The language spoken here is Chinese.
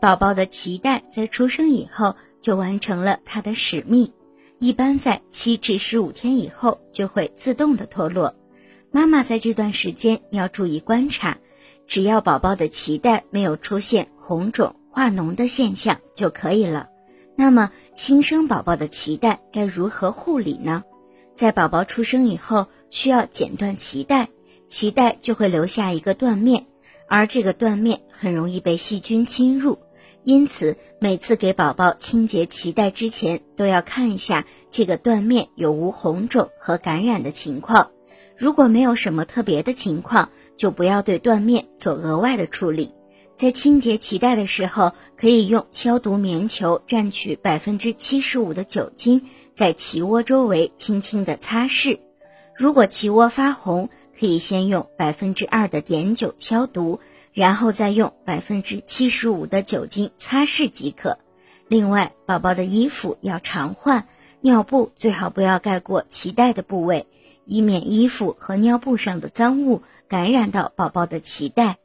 宝宝的脐带在出生以后就完成了它的使命，一般在七至十五天以后就会自动的脱落。妈妈在这段时间要注意观察，只要宝宝的脐带没有出现红肿化脓的现象就可以了。那么新生宝宝的脐带该如何护理呢？在宝宝出生以后，需要剪断脐带，脐带就会留下一个断面，而这个断面很容易被细菌侵入，因此每次给宝宝清洁脐带之前，都要看一下这个断面有无红肿和感染的情况。如果没有什么特别的情况，就不要对断面做额外的处理。在清洁脐带的时候，可以用消毒棉球蘸取百分之七十五的酒精，在脐窝周围轻轻的擦拭。如果脐窝发红，可以先用百分之二的碘酒消毒，然后再用百分之七十五的酒精擦拭即可。另外，宝宝的衣服要常换，尿布最好不要盖过脐带的部位，以免衣服和尿布上的脏物感染到宝宝的脐带。